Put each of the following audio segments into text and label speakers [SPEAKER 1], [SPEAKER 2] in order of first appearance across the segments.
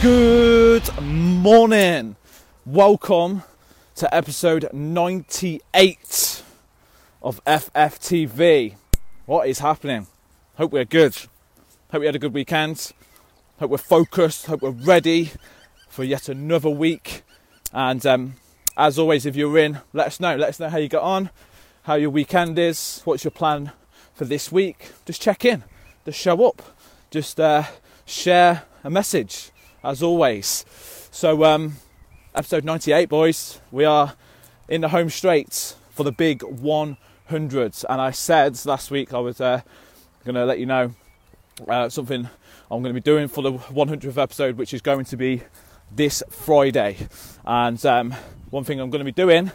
[SPEAKER 1] Good morning. Welcome to episode 98 of FFTV. What is happening? Hope we're good. Hope we had a good weekend. Hope we're focused. Hope we're ready for yet another week. And um, as always, if you're in, let us know. Let us know how you got on, how your weekend is, what's your plan for this week. Just check in, just show up, just uh, share a message, as always. So, um, episode 98, boys, we are in the home straight for the big 100s. And I said last week I was uh, going to let you know uh, something I'm going to be doing for the 100th episode, which is going to be this Friday. And um, one thing I'm going to be doing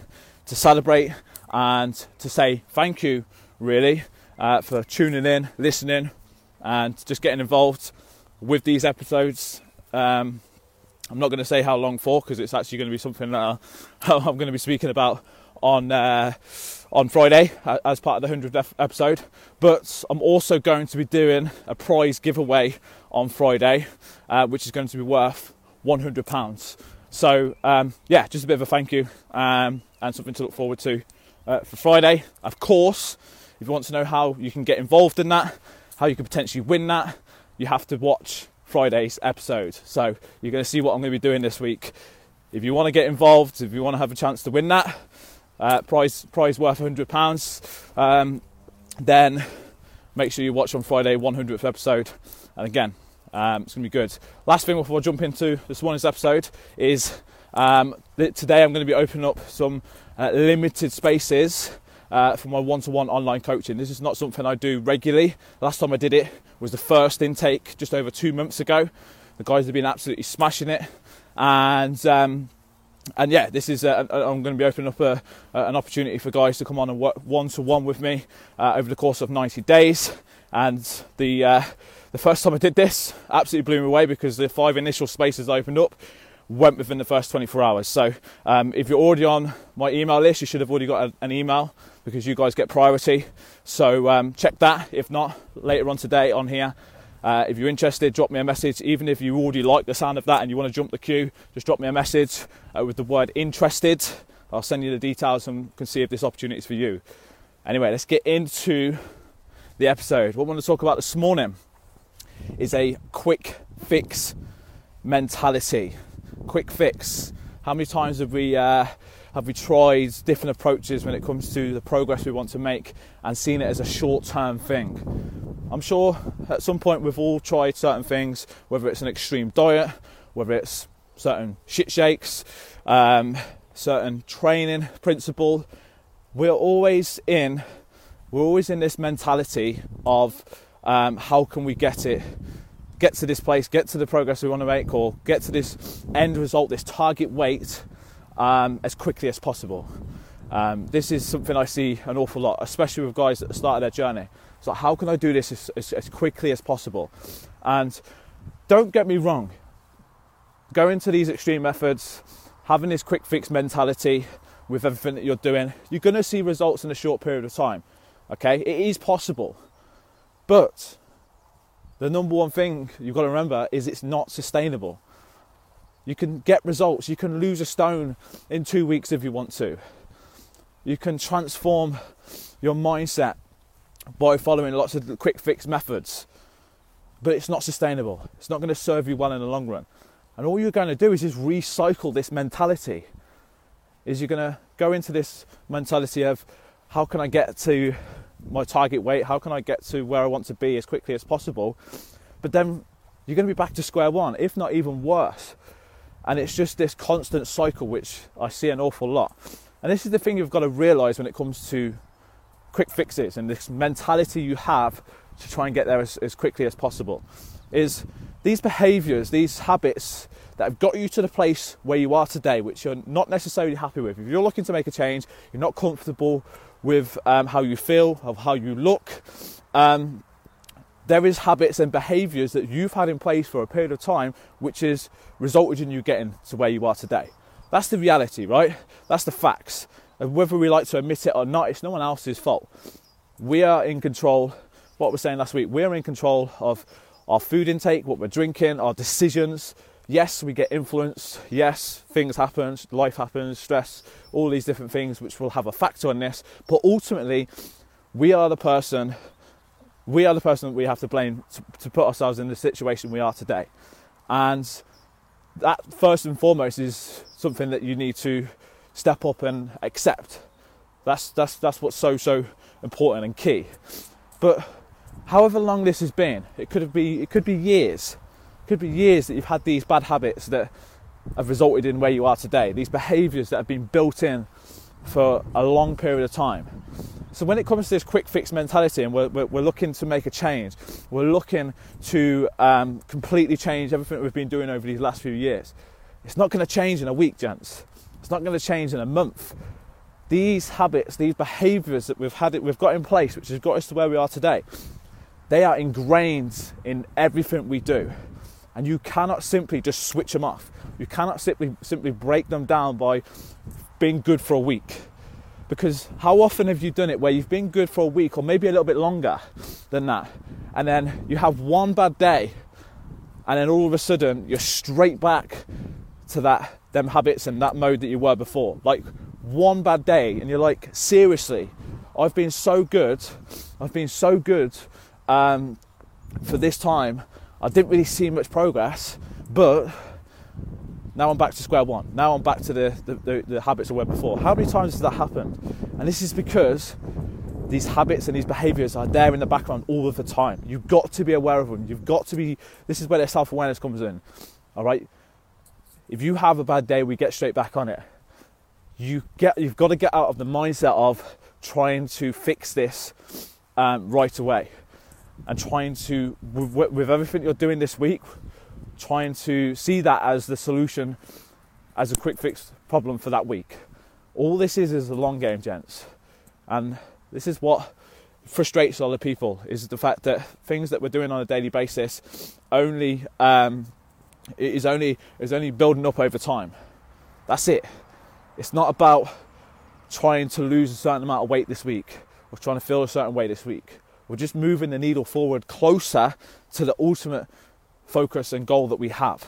[SPEAKER 1] to celebrate and to say thank you, really, uh, for tuning in, listening, and just getting involved with these episodes. Um, I'm not going to say how long for because it's actually going to be something that I'm going to be speaking about on uh, on Friday as part of the 100th episode. But I'm also going to be doing a prize giveaway on Friday, uh, which is going to be worth 100 pounds. So um, yeah, just a bit of a thank you um, and something to look forward to uh, for Friday. Of course, if you want to know how you can get involved in that, how you can potentially win that, you have to watch Friday's episode. So you're going to see what I'm going to be doing this week. If you want to get involved, if you want to have a chance to win that uh, prize, prize worth 100 pounds, um, then make sure you watch on Friday 100th episode. And again, um, it's going to be good. Last thing before I jump into this morning's episode is um, today I'm going to be opening up some uh, limited spaces uh, for my one-to-one online coaching. This is not something I do regularly. Last time I did it was the first intake just over two months ago. The guys have been absolutely smashing it, and um, and yeah, this is uh, I'm going to be opening up a, an opportunity for guys to come on and work one-to-one with me uh, over the course of 90 days. And the uh, the first time I did this, absolutely blew me away because the five initial spaces opened up went within the first 24 hours. So um, if you're already on my email list, you should have already got a, an email because you guys get priority. So um, check that. If not, later on today on here. Uh, if you're interested, drop me a message. Even if you already like the sound of that and you want to jump the queue, just drop me a message uh, with the word interested. I'll send you the details and can see if this opportunity is for you. Anyway, let's get into the episode. What I want to talk about this morning is a quick fix mentality. Quick fix. How many times have we uh, have we tried different approaches when it comes to the progress we want to make and seen it as a short-term thing? I'm sure at some point we've all tried certain things, whether it's an extreme diet, whether it's certain shit shakes, um, certain training principle. We're always in, we're always in this mentality of um, how can we get it get to this place get to the progress we want to make or get to this end result this target weight um, as quickly as possible. Um, this is something i see an awful lot especially with guys at the start of their journey. So how can i do this as, as, as quickly as possible? And don't get me wrong going to these extreme methods having this quick fix mentality with everything that you're doing you're going to see results in a short period of time okay? It is possible. But the number one thing you've got to remember is it's not sustainable. You can get results, you can lose a stone in two weeks if you want to. You can transform your mindset by following lots of quick fix methods, but it's not sustainable. It's not going to serve you well in the long run. And all you're going to do is just recycle this mentality. Is you're going to go into this mentality of how can I get to my target weight? How can I get to where I want to be as quickly as possible? But then you're going to be back to square one, if not even worse. And it's just this constant cycle which I see an awful lot. And this is the thing you've got to realize when it comes to quick fixes and this mentality you have to try and get there as, as quickly as possible is these behaviors, these habits that have got you to the place where you are today, which you're not necessarily happy with. If you're looking to make a change, you're not comfortable with um, how you feel, of how you look. Um, there is habits and behaviours that you've had in place for a period of time, which has resulted in you getting to where you are today. That's the reality, right? That's the facts. And whether we like to admit it or not, it's no one else's fault. We are in control. What we're saying last week, we are in control of our food intake, what we're drinking, our decisions, yes, we get influenced. Yes, things happen, life happens, stress, all these different things which will have a factor on this. But ultimately, we are the person. We are the person that we have to blame to, to put ourselves in the situation we are today, and that first and foremost is something that you need to step up and accept. That's that's that's what's so so important and key. But however long this has been, it could be it could be years. It could be years that you've had these bad habits that have resulted in where you are today. These behaviours that have been built in for a long period of time. So when it comes to this quick fix mentality, and we're, we're, looking to make a change, we're looking to um, completely change everything we've been doing over these last few years. It's not going to change in a week, gents. It's not going to change in a month. These habits, these behaviours that we've had, we've got in place, which has got us to where we are today, they are ingrained in everything we do, and you cannot simply just switch them off. You cannot simply simply break them down by being good for a week because how often have you done it where you've been good for a week or maybe a little bit longer than that, and then you have one bad day, and then all of a sudden you're straight back to that them habits and that mode that you were before. Like one bad day, and you're like, seriously, I've been so good, I've been so good um, for this time. I didn't really see much progress, but now I'm back to square one. Now I'm back to the, the, the, the habits I were before. How many times has that happened? And this is because these habits and these behaviors are there in the background all of the time. You've got to be aware of them. You've got to be, this is where their self awareness comes in. All right? If you have a bad day, we get straight back on it. You get, you've got to get out of the mindset of trying to fix this um, right away and trying to, with, with everything you're doing this week, trying to see that as the solution, as a quick fix problem for that week. All this is is a long game, gents, and this is what frustrates a lot of people is the fact that things that we're doing on a daily basis only um, is only is only building up over time. That's it. It's not about trying to lose a certain amount of weight this week or trying to feel a certain way this week. We're just moving the needle forward closer to the ultimate focus and goal that we have.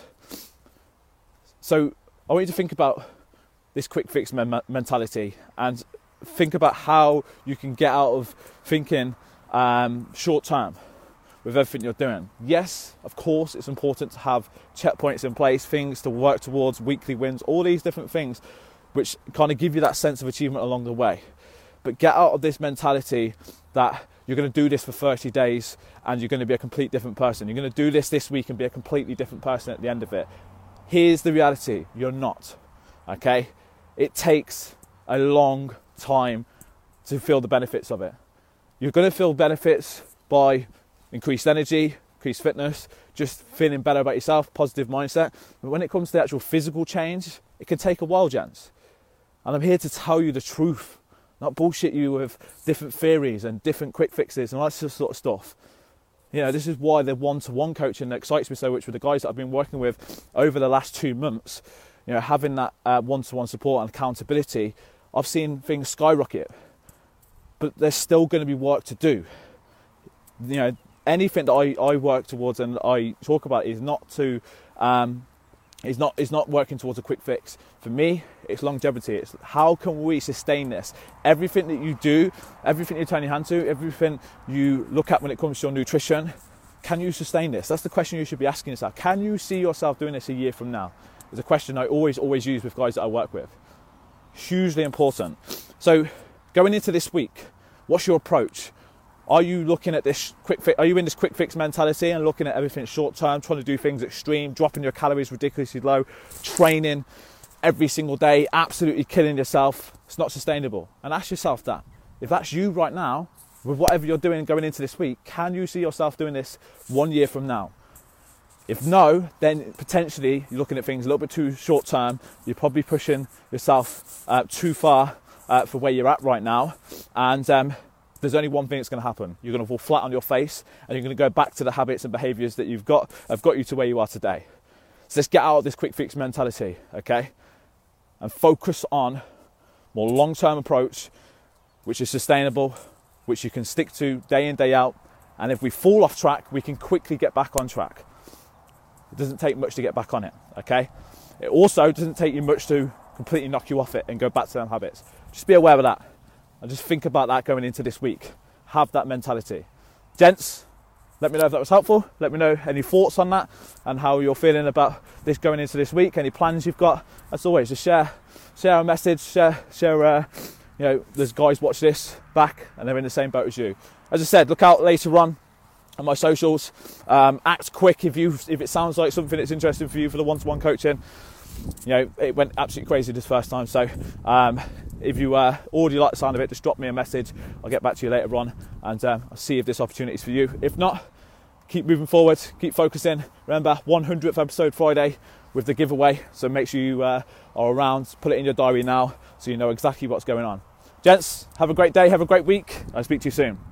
[SPEAKER 1] So I want you to think about this quick fix mentality and think about how you can get out of thinking um, short term with everything you're doing. Yes, of course, it's important to have checkpoints in place, things to work towards, weekly wins, all these different things which kind of give you that sense of achievement along the way. But get out of this mentality that you're going to do this for 30 days and you're going to be a complete different person. You're going to do this this week and be a completely different person at the end of it. Here's the reality you're not. Okay? It takes a long time to feel the benefits of it. You're going to feel benefits by increased energy, increased fitness, just feeling better about yourself, positive mindset. But when it comes to the actual physical change, it can take a while, gents. And I'm here to tell you the truth not bullshit you with different theories and different quick fixes and all that sort of stuff. You know, this is why the one-to-one coaching excites me so much with the guys that I've been working with over the last two months. You know, having that uh, one-to-one support and accountability, I've seen things skyrocket. But there's still going to be work to do. You know, anything that I, I work towards and I talk about is not to um, is not is not working towards a quick fix. For me, it's longevity. It's how can we sustain this? Everything that you do, everything you turn your hand to, everything you look at when it comes to your nutrition, can you sustain this? That's the question you should be asking yourself. Can you see yourself doing this a year from now? It's a question I always always use with guys that I work with. Hugely important. So going into this week, what's your approach? Are you looking at this quick fix? Are you in this quick fix mentality and looking at everything short term, trying to do things extreme, dropping your calories ridiculously low, training every single day, absolutely killing yourself? It's not sustainable. And ask yourself that. If that's you right now, with whatever you're doing going into this week, can you see yourself doing this one year from now? If no, then potentially you're looking at things a little bit too short term. You're probably pushing yourself uh, too far uh, for where you're at right now. And um, there's only one thing that's going to happen. You're going to fall flat on your face and you're going to go back to the habits and behaviors that you've got have got you to where you are today. So let's get out of this quick fix mentality, okay? And focus on more long-term approach which is sustainable, which you can stick to day in day out, and if we fall off track, we can quickly get back on track. It doesn't take much to get back on it, okay? It also doesn't take you much to completely knock you off it and go back to them habits. Just be aware of that. And just think about that going into this week. Have that mentality. Gents, let me know if that was helpful. Let me know any thoughts on that and how you're feeling about this going into this week. Any plans you've got. As always, just share, share a message. Share, share. Uh, you know, there's guys watch this back and they're in the same boat as you. As I said, look out later on on my socials. Um, act quick if you if it sounds like something that's interesting for you for the one-to-one coaching. You know, it went absolutely crazy this first time. So um, if you uh, already like the sound of it, just drop me a message. I'll get back to you later on, and um, I'll see if this opportunity is for you. If not, keep moving forward, keep focusing. Remember, 100th episode Friday with the giveaway. So make sure you uh, are around. Put it in your diary now, so you know exactly what's going on. Gents, have a great day. Have a great week. I'll speak to you soon.